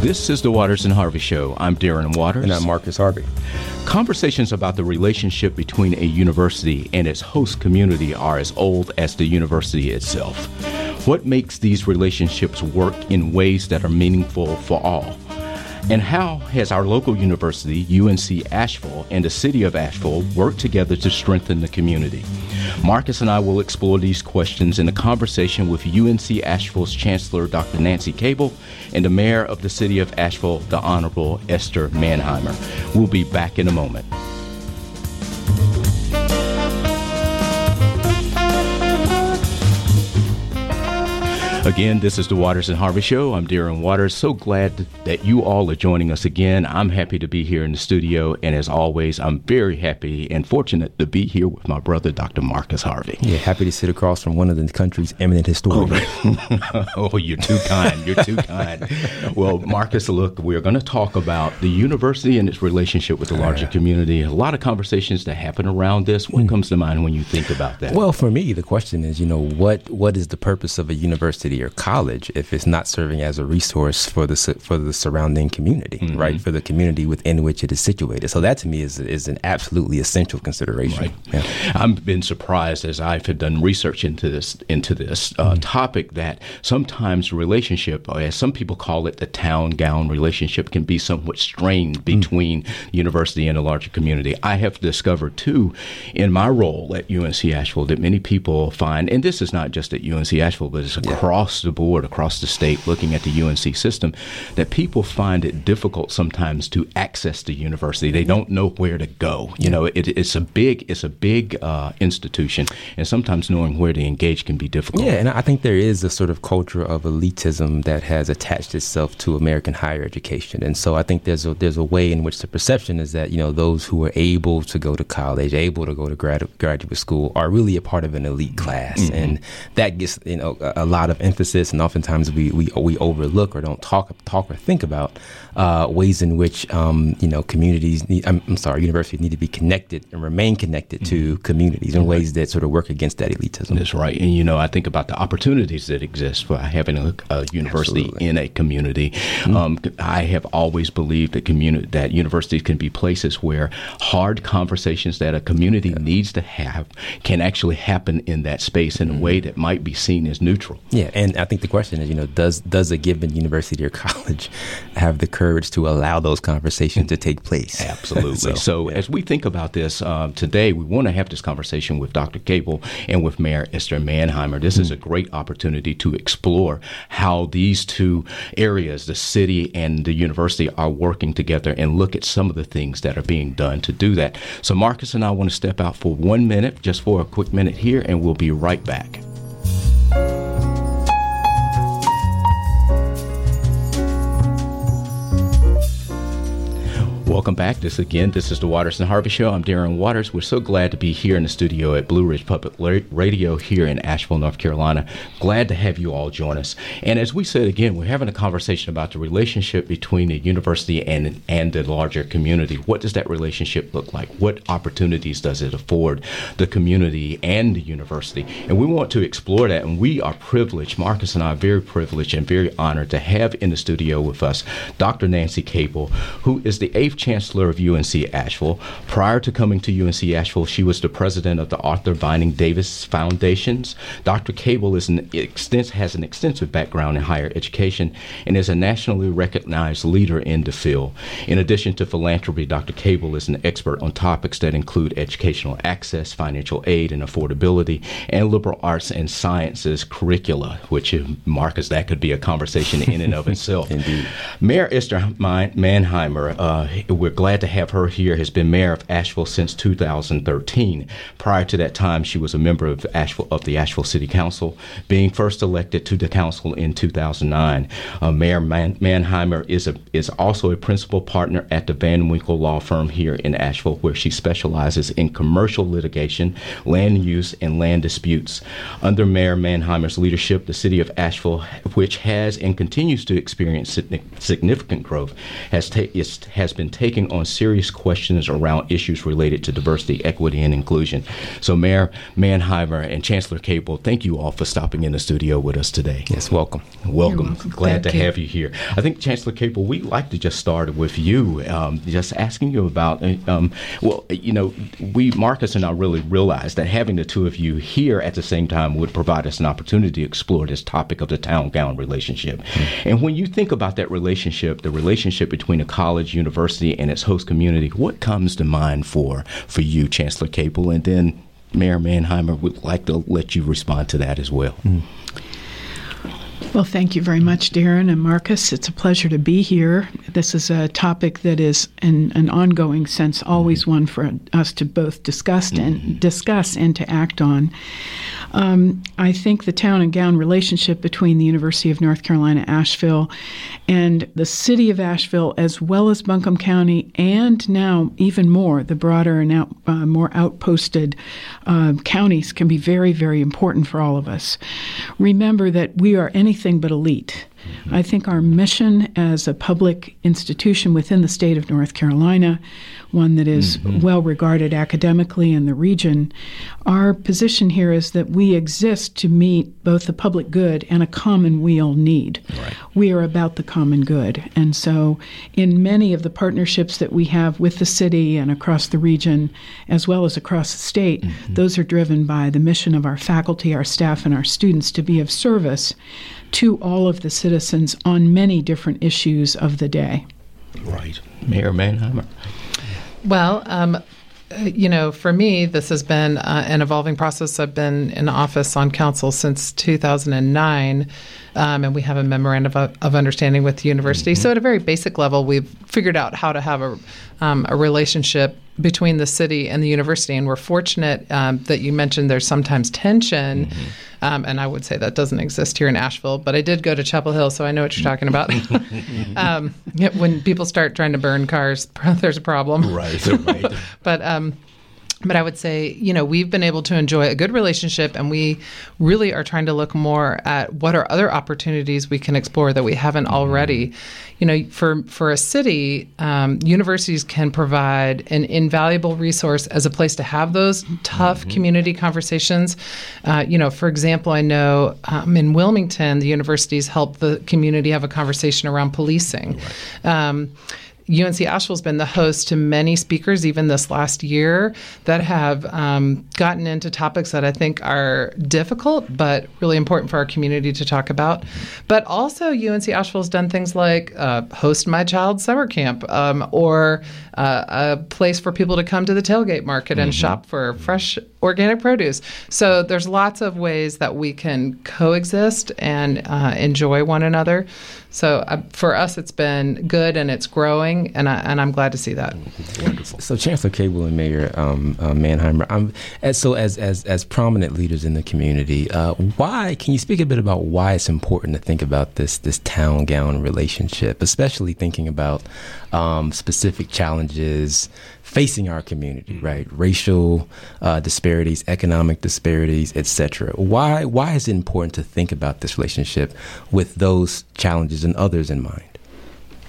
This is the Waters and Harvey Show. I'm Darren Waters. And I'm Marcus Harvey. Conversations about the relationship between a university and its host community are as old as the university itself. What makes these relationships work in ways that are meaningful for all? And how has our local university, UNC Asheville, and the city of Asheville worked together to strengthen the community? Marcus and I will explore these questions in a conversation with UNC Asheville's Chancellor, Dr. Nancy Cable, and the Mayor of the city of Asheville, the Honorable Esther Manheimer. We'll be back in a moment. Again, this is the Waters and Harvey Show. I'm Darren Waters. So glad that you all are joining us again. I'm happy to be here in the studio, and as always, I'm very happy and fortunate to be here with my brother, Dr. Marcus Harvey. Yeah, happy to sit across from one of the country's eminent historians. Oh, oh you're too kind. You're too kind. Well, Marcus, look, we're going to talk about the university and its relationship with the larger community. A lot of conversations that happen around this. What mm. comes to mind when you think about that? Well, for me, the question is, you know, what what is the purpose of a university? University or college if it's not serving as a resource for the for the surrounding community, mm-hmm. right? For the community within which it is situated. So that to me is is an absolutely essential consideration. Right. Yeah. I've been surprised as I've done research into this into this uh, mm-hmm. topic that sometimes relationship, or as some people call it, the town gown relationship, can be somewhat strained mm. between mm-hmm. university and a larger community. I have discovered too, in my role at UNC Asheville, that many people find, and this is not just at UNC Asheville, but it's across. Across the board, across the state, looking at the UNC system, that people find it difficult sometimes to access the university. They don't know where to go. You know, it, it's a big, it's a big uh, institution, and sometimes knowing where to engage can be difficult. Yeah, and I think there is a sort of culture of elitism that has attached itself to American higher education, and so I think there's a there's a way in which the perception is that you know those who are able to go to college, able to go to grad, graduate school, are really a part of an elite class, mm-hmm. and that gets you know a, a lot of emphasis, and oftentimes we, we, we overlook or don't talk talk or think about uh, ways in which um, you know communities need, I'm, I'm, sorry universities need to be connected and remain connected mm-hmm. to communities in ways that sort of work against that elitism. That's right, and you know I think about the opportunities that exist for having a, a university Absolutely. in a community. Mm-hmm. Um, I have always believed that community that universities can be places where hard conversations that a community yeah. needs to have can actually happen in that space in mm-hmm. a way that might be seen as neutral. Yeah, and I think the question is, you know, does does a given university or college have the courage to allow those conversations to take place? Absolutely. so, so yeah. as we think about this um, today, we want to have this conversation with Dr. Cable and with Mayor Esther Manheimer. This mm-hmm. is a great opportunity to explore how these two areas, the city and the university, are working together and look at some of the things that are being done to do that. So Marcus and I want to step out for one minute, just for a quick minute here, and we'll be right back. Welcome back. This again, this is the Waters and Harvey Show. I'm Darren Waters. We're so glad to be here in the studio at Blue Ridge Public Radio here in Asheville, North Carolina. Glad to have you all join us. And as we said again, we're having a conversation about the relationship between the university and and the larger community. What does that relationship look like? What opportunities does it afford the community and the university? And we want to explore that. And we are privileged. Marcus and I are very privileged and very honored to have in the studio with us Dr. Nancy Cable, who is the eighth chancellor of UNC Asheville. Prior to coming to UNC Asheville, she was the president of the Arthur Vining Davis Foundations. Dr. Cable is an extens- has an extensive background in higher education and is a nationally recognized leader in the field. In addition to philanthropy, Dr. Cable is an expert on topics that include educational access, financial aid and affordability, and liberal arts and sciences curricula, which, Marcus, that could be a conversation in and of itself. Indeed. Mayor Esther Manheimer uh, we're glad to have her here, has been mayor of Asheville since 2013. Prior to that time, she was a member of Asheville of the Asheville City Council, being first elected to the council in 2009. Uh, mayor Man- Manheimer is a is also a principal partner at the Van Winkle Law Firm here in Asheville, where she specializes in commercial litigation, land use, and land disputes. Under Mayor Manheimer's leadership, the city of Asheville, which has and continues to experience significant growth, has ta- has been taking taking on serious questions around issues related to diversity, equity, and inclusion. So, Mayor Manheimer and Chancellor Cable, thank you all for stopping in the studio with us today. Yes, welcome. Welcome. welcome. Glad thank to you. have you here. I think, Chancellor Cable, we'd like to just start with you, um, just asking you about, um, well, you know, we, Marcus and I really realized that having the two of you here at the same time would provide us an opportunity to explore this topic of the town gown relationship. Mm-hmm. And when you think about that relationship, the relationship between a college, university, and its host community, what comes to mind for for you, Chancellor Cable, and then Mayor Manheimer would like to let you respond to that as well. Mm-hmm. Well, thank you very much, Darren and Marcus. It's a pleasure to be here. This is a topic that is, in an ongoing sense, always one for us to both discuss and mm-hmm. discuss and to act on. Um, I think the town and gown relationship between the University of North Carolina Asheville and the city of Asheville, as well as Buncombe County, and now even more the broader and out, uh, more outposted uh, counties, can be very, very important for all of us. Remember that we are anything but elite. Mm-hmm. I think our mission as a public institution within the state of North Carolina, one that is mm-hmm. well regarded academically in the region, our position here is that we exist to meet both the public good and a common weal need. Right. We are about the common good. And so, in many of the partnerships that we have with the city and across the region, as well as across the state, mm-hmm. those are driven by the mission of our faculty, our staff, and our students to be of service to all of the citizens on many different issues of the day. Right. Mayor Manheimer. Well, um, you know, for me, this has been uh, an evolving process. I've been in office on council since 2009, um, and we have a memorandum of, of understanding with the university. Mm-hmm. So, at a very basic level, we've figured out how to have a, um, a relationship between the city and the university. And we're fortunate um, that you mentioned there's sometimes tension. Mm-hmm. Um, and I would say that doesn't exist here in Asheville, but I did go to Chapel Hill, so I know what you're talking about. um, when people start trying to burn cars, there's a problem. Right, right. but um, but I would say, you know, we've been able to enjoy a good relationship, and we really are trying to look more at what are other opportunities we can explore that we haven't already. You know, for for a city, um, universities can provide an invaluable resource as a place to have those tough mm-hmm. community conversations. Uh, you know, for example, I know um, in Wilmington, the universities help the community have a conversation around policing. Right. Um, UNC Asheville's been the host to many speakers, even this last year, that have um, gotten into topics that I think are difficult but really important for our community to talk about. But also, UNC Asheville's done things like uh, host my child summer camp um, or uh, a place for people to come to the tailgate market and mm-hmm. shop for fresh organic produce. So there's lots of ways that we can coexist and uh, enjoy one another. So uh, for us, it's been good and it's growing, and I, and I'm glad to see that. Wonderful. So Chancellor Cable and Mayor um, uh, Manheimer, I'm, as, so as as as prominent leaders in the community, uh, why can you speak a bit about why it's important to think about this this town gown relationship, especially thinking about um, specific challenges facing our community, mm-hmm. right? Racial uh, disparities, economic disparities, etc. Why why is it important to think about this relationship with those challenges and others in mind?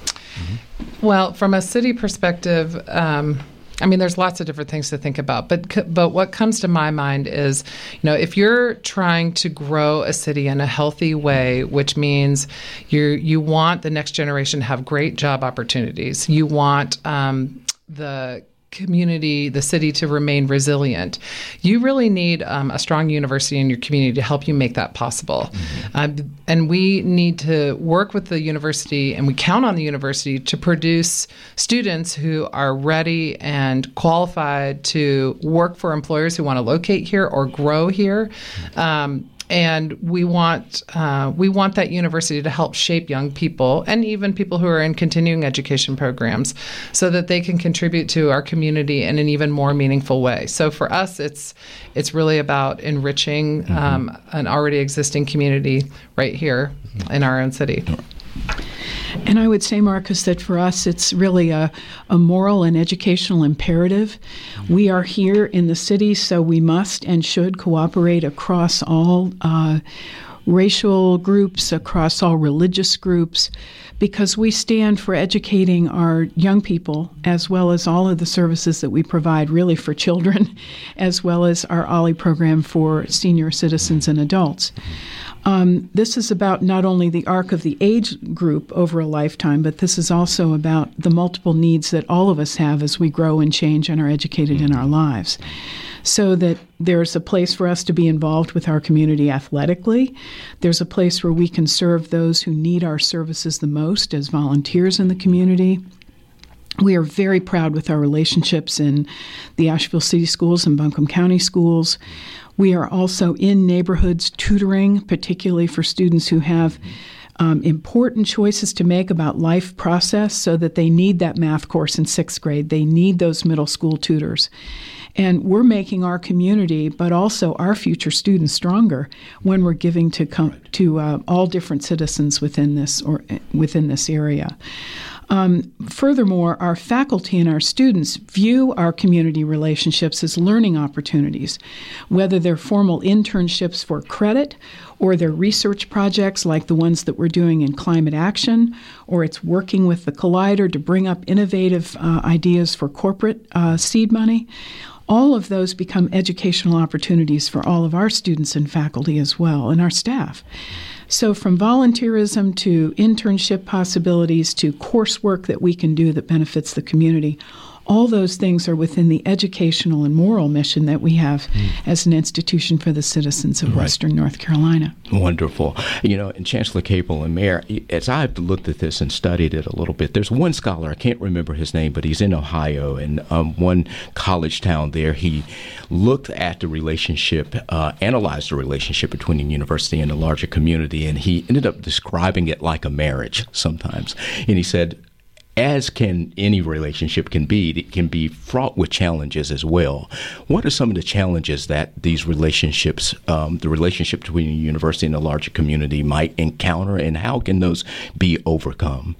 Mm-hmm. Well, from a city perspective. Um, I mean, there's lots of different things to think about, but but what comes to my mind is, you know, if you're trying to grow a city in a healthy way, which means you you want the next generation to have great job opportunities, you want um, the community, the city to remain resilient, you really need um, a strong university in your community to help you make that possible. Mm-hmm. Um, and we need to work with the university, and we count on the university to produce students who are ready and qualified to work for employers who want to locate here or grow here. Mm-hmm. Um, and we want uh, we want that university to help shape young people and even people who are in continuing education programs, so that they can contribute to our community in an even more meaningful way. So for us, it's it's really about enriching mm-hmm. um, an already existing community right here mm-hmm. in our own city. And I would say, Marcus, that for us it's really a, a moral and educational imperative. We are here in the city, so we must and should cooperate across all. Uh, racial groups, across all religious groups, because we stand for educating our young people as well as all of the services that we provide really for children, as well as our OLLI program for senior citizens and adults. Um, this is about not only the arc of the age group over a lifetime, but this is also about the multiple needs that all of us have as we grow and change and are educated in our lives so that there's a place for us to be involved with our community athletically. There's a place where we can serve those who need our services the most as volunteers in the community. We are very proud with our relationships in the Asheville City Schools and Buncombe County Schools. We are also in neighborhoods tutoring, particularly for students who have um, important choices to make about life process so that they need that math course in sixth grade. They need those middle school tutors. And we're making our community, but also our future students, stronger when we're giving to com- to uh, all different citizens within this or within this area. Um, furthermore, our faculty and our students view our community relationships as learning opportunities, whether they're formal internships for credit or they're research projects like the ones that we're doing in climate action, or it's working with the Collider to bring up innovative uh, ideas for corporate uh, seed money all of those become educational opportunities for all of our students and faculty as well, and our staff. So, from volunteerism to internship possibilities to coursework that we can do that benefits the community, all those things are within the educational and moral mission that we have mm. as an institution for the citizens of right. Western North Carolina. Wonderful. You know, and Chancellor Cable and Mayor, as I've looked at this and studied it a little bit, there's one scholar, I can't remember his name, but he's in Ohio, and um, one college town there, he looked at the relationship, uh, analyzed the relationship between the university and the larger community, and he ended up describing it like a marriage sometimes. And he said, as can any relationship can be, it can be fraught with challenges as well. What are some of the challenges that these relationships, um, the relationship between the university and the larger community, might encounter, and how can those be overcome?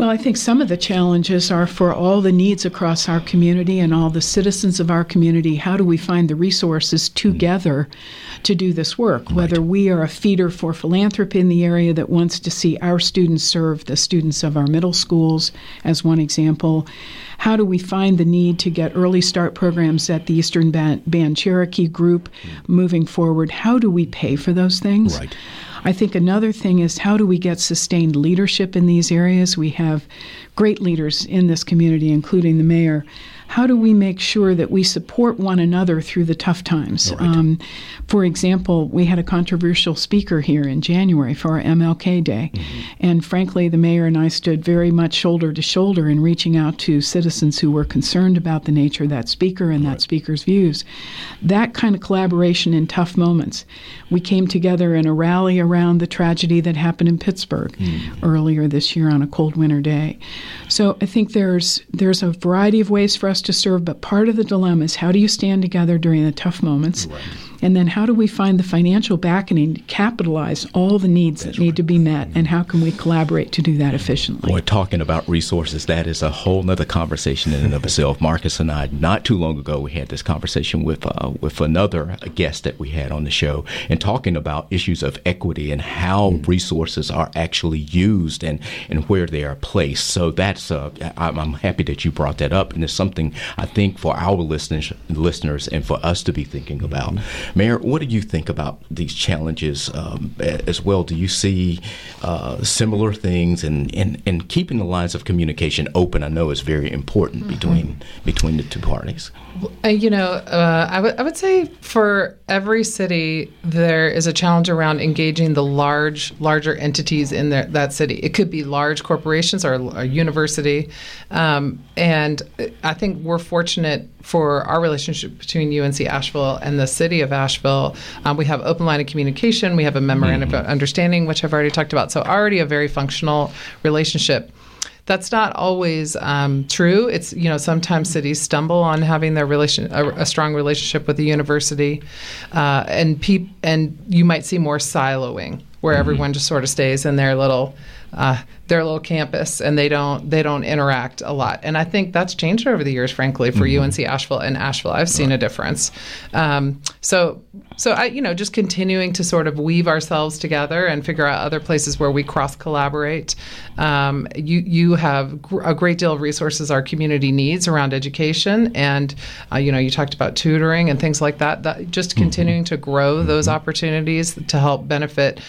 Well, I think some of the challenges are for all the needs across our community and all the citizens of our community. How do we find the resources together to do this work? Right. Whether we are a feeder for philanthropy in the area that wants to see our students serve the students of our middle schools, as one example. How do we find the need to get early start programs at the Eastern Band, Band Cherokee group moving forward? How do we pay for those things? Right. I think another thing is how do we get sustained leadership in these areas? We have great leaders in this community, including the mayor how do we make sure that we support one another through the tough times? Right. Um, for example, we had a controversial speaker here in January for our MLK Day, mm-hmm. and frankly, the mayor and I stood very much shoulder to shoulder in reaching out to citizens who were concerned about the nature of that speaker and right. that speaker's views. That kind of collaboration in tough moments. We came together in a rally around the tragedy that happened in Pittsburgh mm-hmm. earlier this year on a cold winter day. So I think there's there's a variety of ways for us to serve, but part of the dilemma is how do you stand together during the tough moments? Right. And then how do we find the financial backing to capitalize all the needs That's that need right. to be met? And how can we collaborate to do that efficiently? Boy, talking about resources, that is a whole other conversation in and of itself. Marcus and I, not too long ago, we had this conversation with uh, with another guest that we had on the show and talking about issues of equity and how mm. resources are actually used and, and where they are placed. So that's uh, I'm, I'm happy that you brought that up, and it's something I think for our listeners, listeners and for us to be thinking about. Mm-hmm. Mayor, what do you think about these challenges um, as well? Do you see uh, similar things and, and, and keeping the lines of communication open? I know is very important mm-hmm. between between the two parties. Uh, you know, uh, I, w- I would say for every city, there is a challenge around engaging the large, larger entities in their, that city. It could be large corporations or a university. Um, and I think we're fortunate for our relationship between UNC Asheville and the city of Asheville. Um, we have open line of communication, we have a memorandum mm-hmm. of understanding, which I've already talked about. So, already a very functional relationship. That's not always um, true. It's you know sometimes cities stumble on having their relation a, a strong relationship with the university, uh, and peop- and you might see more siloing where mm-hmm. everyone just sort of stays in their little uh, their little campus and they don't they don't interact a lot. And I think that's changed over the years, frankly, for mm-hmm. UNC Asheville and Asheville. I've seen a difference. Um, so so I you know just continuing to sort of weave ourselves together and figure out other places where we cross collaborate. Um, you you have gr- a great deal of resources our community needs around education and uh, you know you talked about tutoring and things like that. That just mm-hmm. continuing to grow those mm-hmm. opportunities to help benefit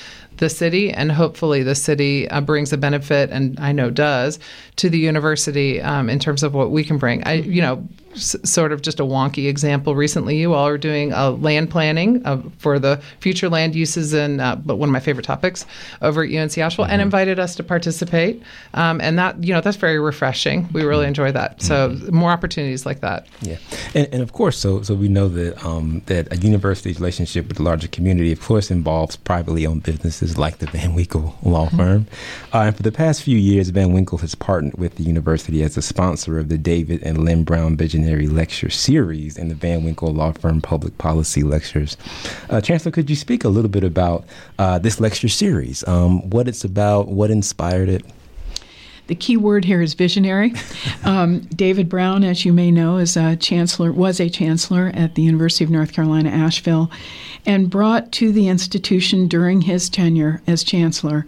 the city, and hopefully the city uh, brings a benefit, and I know does, to the university um, in terms of what we can bring. I, you know, s- sort of just a wonky example. Recently, you all are doing a land planning uh, for the future land uses, and uh, but one of my favorite topics over at UNC Asheville, mm-hmm. and invited us to participate, um, and that you know that's very refreshing. We really enjoy that. So mm-hmm. more opportunities like that. Yeah, and, and of course, so so we know that um, that a university's relationship with the larger community, of course, involves privately owned businesses like the Van Winkle Law mm-hmm. Firm. Uh, and for the past few years, Van Winkle has partnered with the university as a sponsor of the David and Lynn Brown Visionary Lecture Series and the Van Winkle Law Firm Public Policy Lectures. Uh, Chancellor, could you speak a little bit about uh, this lecture series, um, what it's about, what inspired it? The key word here is visionary. Um, David Brown, as you may know, is a chancellor, was a chancellor at the University of North Carolina, Asheville, and brought to the institution during his tenure as chancellor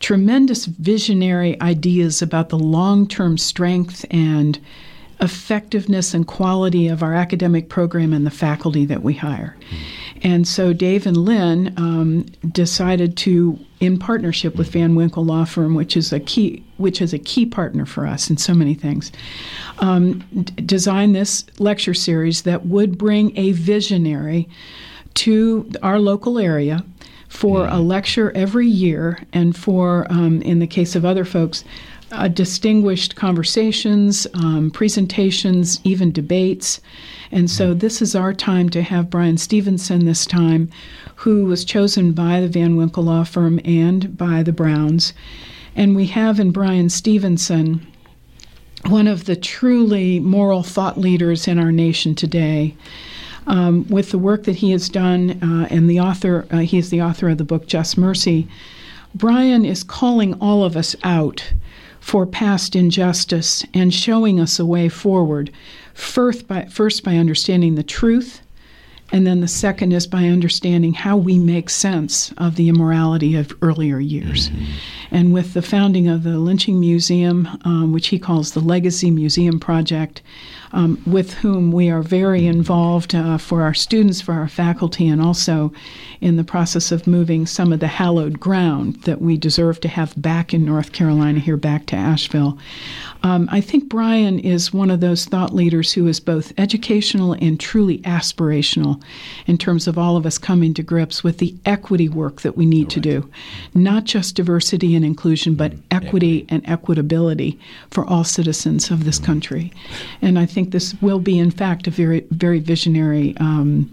tremendous visionary ideas about the long term strength and effectiveness and quality of our academic program and the faculty that we hire. And so Dave and Lynn um, decided to, in partnership with Van Winkle Law Firm, which is a key, which is a key partner for us in so many things, um, d- design this lecture series that would bring a visionary to our local area for a lecture every year, and for, um, in the case of other folks, uh, distinguished conversations, um, presentations, even debates. And so this is our time to have Bryan Stevenson this time, who was chosen by the Van Winkle Law Firm and by the Browns. And we have in Bryan Stevenson one of the truly moral thought leaders in our nation today um, with the work that he has done, uh, and the author, uh, he is the author of the book Just Mercy. Bryan is calling all of us out for past injustice and showing us a way forward, first by, first by understanding the truth, and then the second is by understanding how we make sense of the immorality of earlier years. Mm-hmm. And with the founding of the Lynching Museum, um, which he calls the Legacy Museum Project, um, with whom we are very involved uh, for our students, for our faculty, and also in the process of moving some of the hallowed ground that we deserve to have back in North Carolina, here back to Asheville. Um, I think Bryan is one of those thought leaders who is both educational and truly aspirational in terms of all of us coming to grips with the equity work that we need right. to do. Not just diversity and inclusion, but mm, equity, equity and equitability for all citizens of this mm. country. And I think this will be, in fact, a very, very visionary. Um,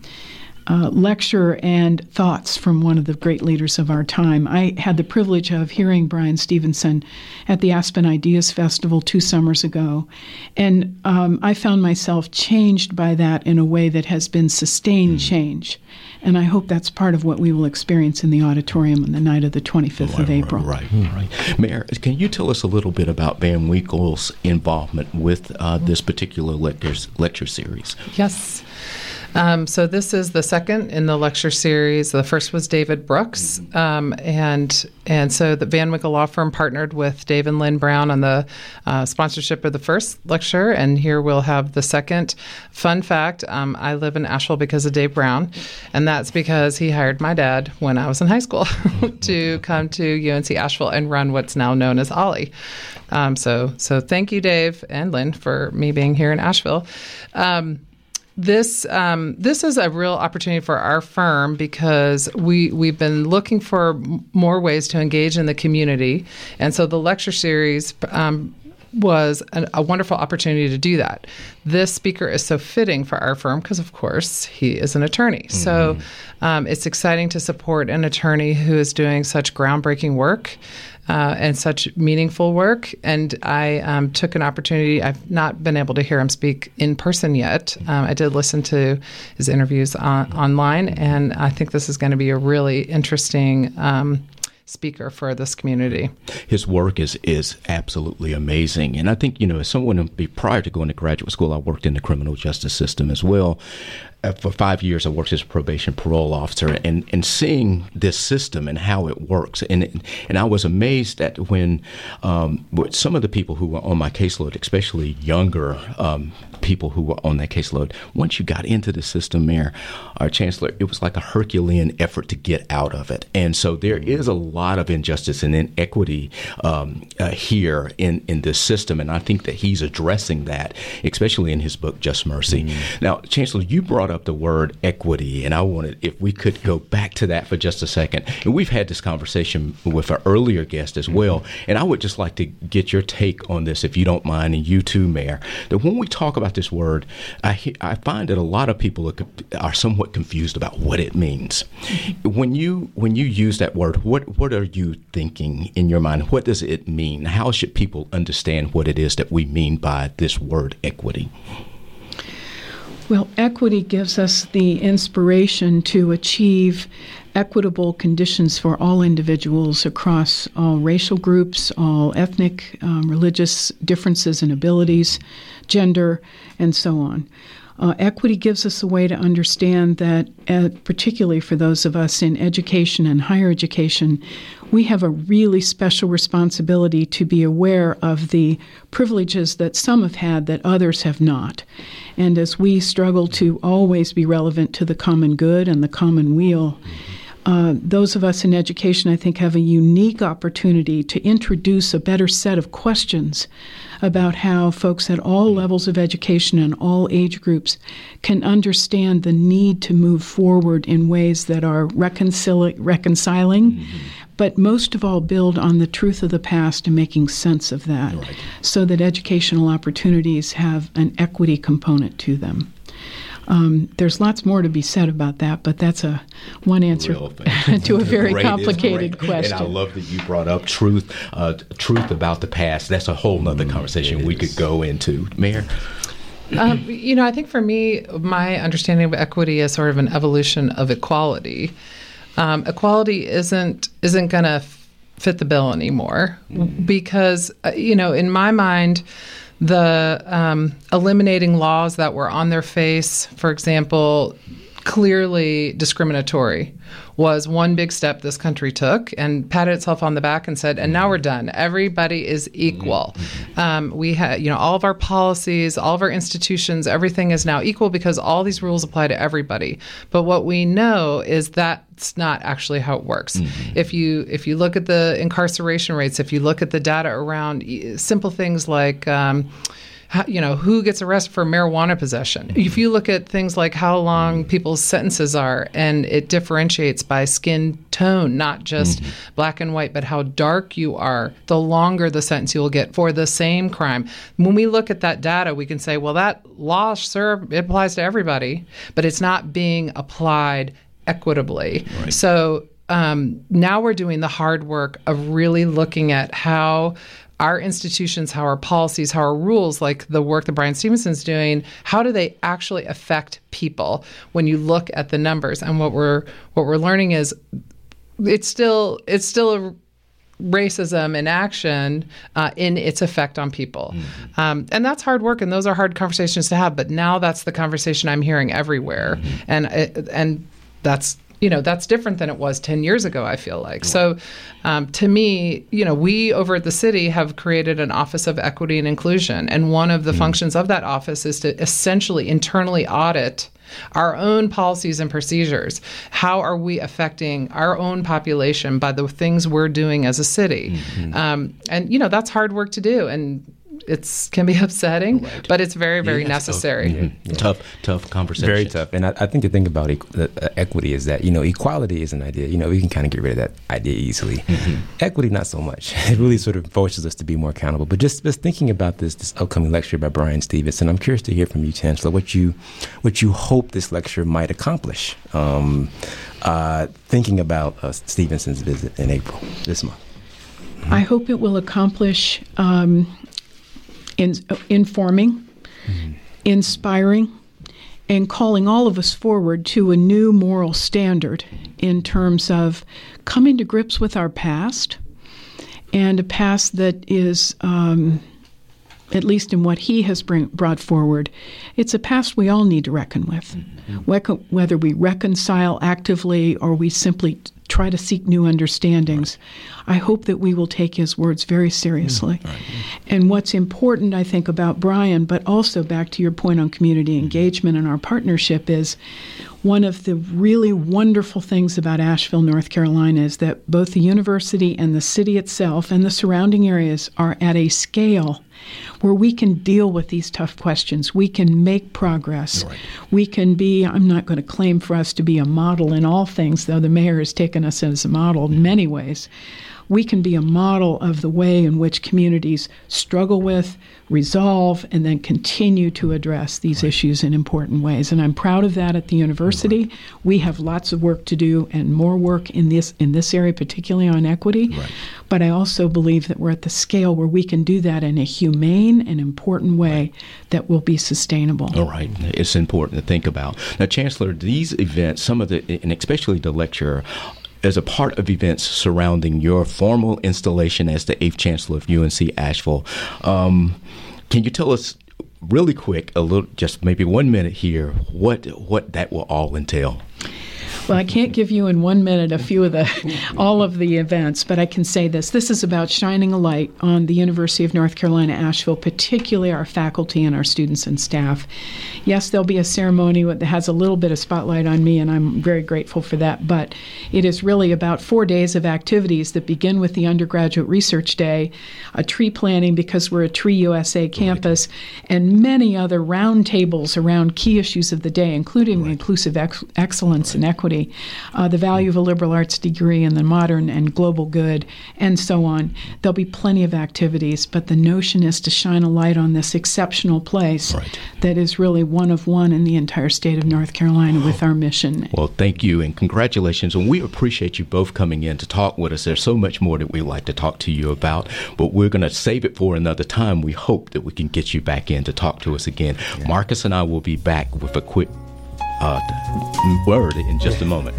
uh, lecture and thoughts from one of the great leaders of our time. I had the privilege of hearing Bryan Stevenson at the Aspen Ideas Festival two summers ago, and um, I found myself changed by that in a way that has been sustained mm. change. And I hope that's part of what we will experience in the auditorium on the night of the 25th right, of April. Right, right. Mayor, can you tell us a little bit about Van Winkle's involvement with uh, this particular lecture, lecture series? Yes. Um, so this is the second in the lecture series. The first was David Brooks, um, and and so the Van Winkle Law Firm partnered with Dave and Lynn Brown on the uh, sponsorship of the first lecture, and here we'll have the second. Fun fact: um, I live in Asheville because of Dave Brown, and that's because he hired my dad when I was in high school to come to UNC Asheville and run what's now known as OLLI. Um, so so thank you, Dave and Lynn, for me being here in Asheville. Um, this um, this is a real opportunity for our firm because we we've been looking for more ways to engage in the community, and so the lecture series. Um, was a, a, wonderful opportunity to do that. This speaker is so fitting for our firm because, of course, he is an attorney. Mm-hmm. So um, it's exciting to support an attorney who is doing such groundbreaking work uh, and such meaningful work. And I um, took an opportunity. I've not been able to hear him speak in person yet. Um, I did listen to his interviews on, online, and I think this is going to be a really interesting. Um, speaker for this community. His work is is absolutely amazing, and I think you know, as someone be prior to going to graduate school, I worked in the criminal justice system as well, for five years, I worked as a probation parole officer, and, and seeing this system and how it works, and and I was amazed at when um, some of the people who were on my caseload, especially younger um, people who were on that caseload, once you got into the system, Mayor, our Chancellor, it was like a Herculean effort to get out of it, and so there is a lot of injustice and inequity um, uh, here in in this system, and I think that he's addressing that, especially in his book Just Mercy. Mm-hmm. Now, Chancellor, you brought brought up the word equity, and I wanted if we could go back to that for just a second. And we've had this conversation with our earlier guest as well, and I would just like to get your take on this, if you don't mind, and you too, Mayor. That when we talk about this word, I I find that a lot of people are, are somewhat confused about what it means. When you when you use that word, what what are you thinking in your mind? What does it mean? How should people understand what it is that we mean by this word equity? Well, equity gives us the inspiration to achieve equitable conditions for all individuals across all racial groups, all ethnic, um, religious differences and abilities, gender, and so on. Uh, equity gives us a way to understand that, uh, particularly for those of us in education and higher education, we have a really special responsibility to be aware of the privileges that some have had that others have not. And as we struggle to always be relevant to the common good and the common weal, uh, those of us in education, I think, have a unique opportunity to introduce a better set of questions about how folks at all levels of education and all age groups can understand the need to move forward in ways that are reconcili- reconciling, mm-hmm. but most of all, build on the truth of the past and making sense of that right. so that educational opportunities have an equity component to them. Um, there's lots more to be said about that, but that's a one answer to a very complicated question. And I love that you brought up truth, uh, truth about the past. That's a whole other mm, conversation we could go into, Mayor. Um, you know, I think for me, my understanding of equity is sort of an evolution of equality. Um, equality isn't isn't going to fit the bill anymore mm. because uh, you know, in my mind the um, eliminating laws that were on their face, for example, clearly discriminatory was one big step this country took and patted itself on the back and said, and now we're done. Everybody is equal. Um, we have, you know, all of our policies, all of our institutions, everything is now equal because all these rules apply to everybody. But what we know is that's not actually how it works. Mm-hmm. If you if you look at the incarceration rates, if you look at the data around simple things like um, how, you know, who gets arrested for marijuana possession. If you look at things like how long people's sentences are, and it differentiates by skin tone, not just mm-hmm. black and white, but how dark you are, the longer the sentence you'll get for the same crime. When we look at that data, we can say, well, that law, sir, it applies to everybody, but it's not being applied equitably. Right. So um, now we're doing the hard work of really looking at how our institutions, how our policies, how our rules, like the work that Bryan Stevenson's doing, how do they actually affect people when you look at the numbers? And what we're what we're learning is it's still it's still a racism in action uh, in its effect on people. Mm-hmm. Um, and that's hard work, and those are hard conversations to have. But now that's the conversation I'm hearing everywhere, mm-hmm. and uh, and that's you know that's different than it was 10 years ago i feel like so um, to me you know we over at the city have created an office of equity and inclusion and one of the mm. functions of that office is to essentially internally audit our own policies and procedures. How are we affecting our own population by the things we're doing as a city? Mm-hmm. Um, and you know that's hard work to do, and it's can be upsetting, right. but it's very very yeah, necessary. Tough. Mm-hmm. Yeah. tough, tough conversation. Very tough. And I, I think the thing about e- uh, equity is that you know equality is an idea. You know we can kind of get rid of that idea easily. Mm-hmm. Equity, not so much. It really sort of forces us to be more accountable. But just just thinking about this this upcoming lecture by Bryan Stevenson, I'm curious to hear from you, Chancellor, what you what you hope this lecture might accomplish. Um, uh, thinking about uh, Stevenson's visit in April this month. I hope it will accomplish um, in, informing, mm-hmm. inspiring, and calling all of us forward to a new moral standard in terms of coming to grips with our past and a past that is. Um, at least in what he has bring, brought forward, it's a past we all need to reckon with. Mm-hmm. Whether we reconcile actively or we simply try to seek new understandings. Right. I hope that we will take his words very seriously. Mm, right. And what's important, I think, about Brian, but also back to your point on community mm-hmm. engagement and our partnership, is one of the really wonderful things about Asheville, North Carolina, is that both the university and the city itself and the surrounding areas are at a scale where we can deal with these tough questions. We can make progress. Right. We can be, I'm not going to claim for us to be a model in all things, though the mayor has taken us as a model in many ways we can be a model of the way in which communities struggle with, resolve, and then continue to address these right. issues in important ways. And I'm proud of that at the university. Right. We have lots of work to do and more work in this in this area, particularly on equity. Right. But I also believe that we're at the scale where we can do that in a humane and important way that will be sustainable. All right. It's important to think about. Now, Chancellor, these events, some of the, and especially the lecture, as a part of events surrounding your formal installation as the eighth chancellor of UNC Asheville. Um, can you tell us really quick, a little, just maybe one minute here, what what that will all entail? Well, I can't give you in one minute a few of the, all of the events, but I can say this. This is about shining a light on the University of North Carolina, Asheville, particularly our faculty and our students and staff. Yes, there'll be a ceremony that has a little bit of spotlight on me, and I'm very grateful for that, but it is really about four days of activities that begin with the undergraduate research day, a tree planting because we're a Tree USA campus, right. and many other roundtables around key issues of the day, including right. inclusive ex- excellence right. and equity uh, the value of a liberal arts degree and the modern and global good, and so on. There'll be plenty of activities, but the notion is to shine a light on this exceptional place right. that is really one of one in the entire state of North Carolina with our mission. Well, thank you and congratulations. And we appreciate you both coming in to talk with us. There's so much more that we'd like to talk to you about, but we're going to save it for another time. We hope that we can get you back in to talk to us again. Yeah. Marcus and I will be back with a quick uh, word in just a moment.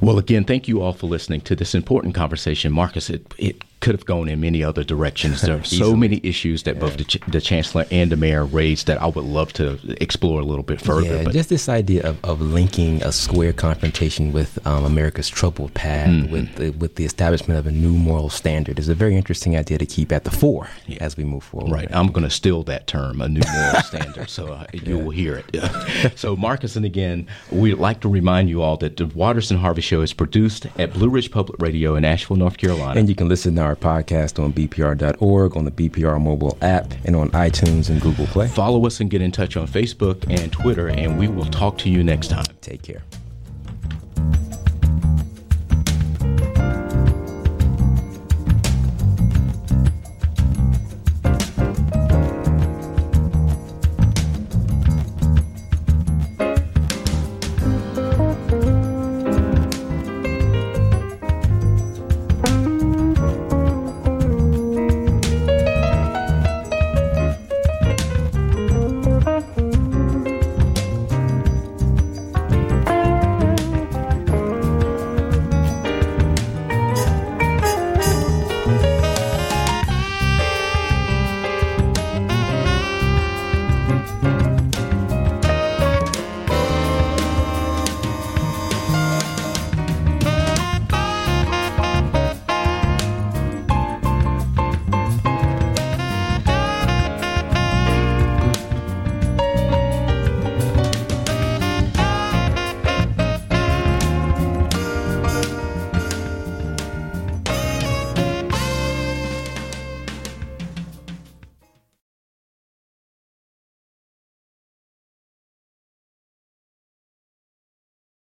Well, again, thank you all for listening to this important conversation. Marcus, it, it could have gone in many other directions. There are so many issues that yeah. both the, ch- the, chancellor and the mayor raised that I would love to explore a little bit further. Yeah, just this idea of, of linking a square confrontation with um, America's troubled past, mm-hmm. with the, with the establishment of a new moral standard, is a very interesting idea to keep at the fore yeah. as we move forward. Right. I'm going to steal that term, a new moral standard, so uh, you will hear it. so, Marcus, and again, we'd like to remind you all that the Waters and Harvey Show is produced at Blue Ridge Public Radio in Asheville, North Carolina. And you can listen to our our podcast on BPR.org, on the BPR mobile app, and on iTunes and Google Play. Follow us and get in touch on Facebook and Twitter, and we will talk to you next time. Take care.